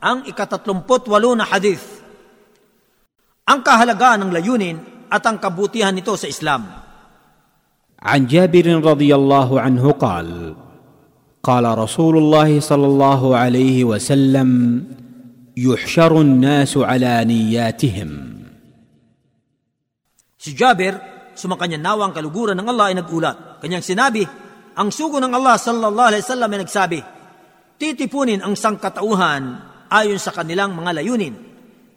Ang ikatatlumput walo na hadith. Ang kahalagaan ng layunin at ang kabutihan nito sa Islam. عن جابر رضي الله عنه قال قال رسول الله صلى الله عليه وسلم يحشر الناس على نياتهم Si Jabir, sumakanya nawa ang kaluguran ng Allah ay nagulat. Kanyang sinabi, ang sugo ng Allah sallallahu alaihi wasallam ay nagsabi, titipunin ang sangkatauhan ayon sa kanilang mga layunin.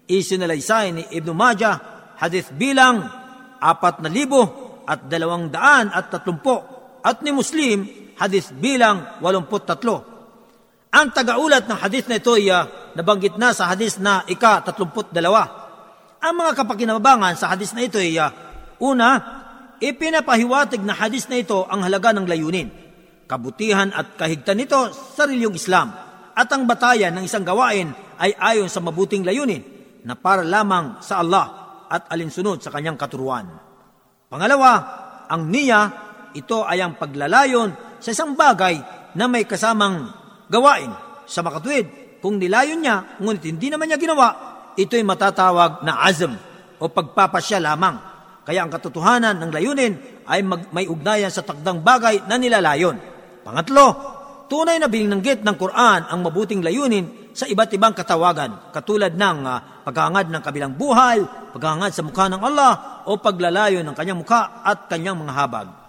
Isinalaysay ni Ibn Majah, hadith bilang apat na libo at dalawang daan at tatlumpo at ni Muslim, hadith bilang walumput tatlo. Ang tagaulat ng hadith na ito ay uh, nabanggit na sa hadith na ika tatlumput dalawa. Ang mga kapakinabangan sa hadis na ito ay uh, una, ipinapahiwatig na hadis na ito ang halaga ng layunin, kabutihan at kahigtan nito sa reliyong Islam, at ang batayan ng isang gawain ay ayon sa mabuting layunin na para lamang sa Allah at alinsunod sa kanyang katuruan. Pangalawa, ang niya, ito ay ang paglalayon sa isang bagay na may kasamang gawain sa makatuwid. Kung nilayon niya, ngunit hindi naman niya ginawa, ito'y matatawag na azm o pagpapasya lamang. Kaya ang katotohanan ng layunin ay mag, may ugnayan sa takdang bagay na nilalayon. Pangatlo, tunay na bininanggit ng Quran ang mabuting layunin sa iba't ibang katawagan, katulad ng uh, paghangad ng kabilang buhay, paghangad sa mukha ng Allah, o paglalayo ng kanyang mukha at kanyang mga habag.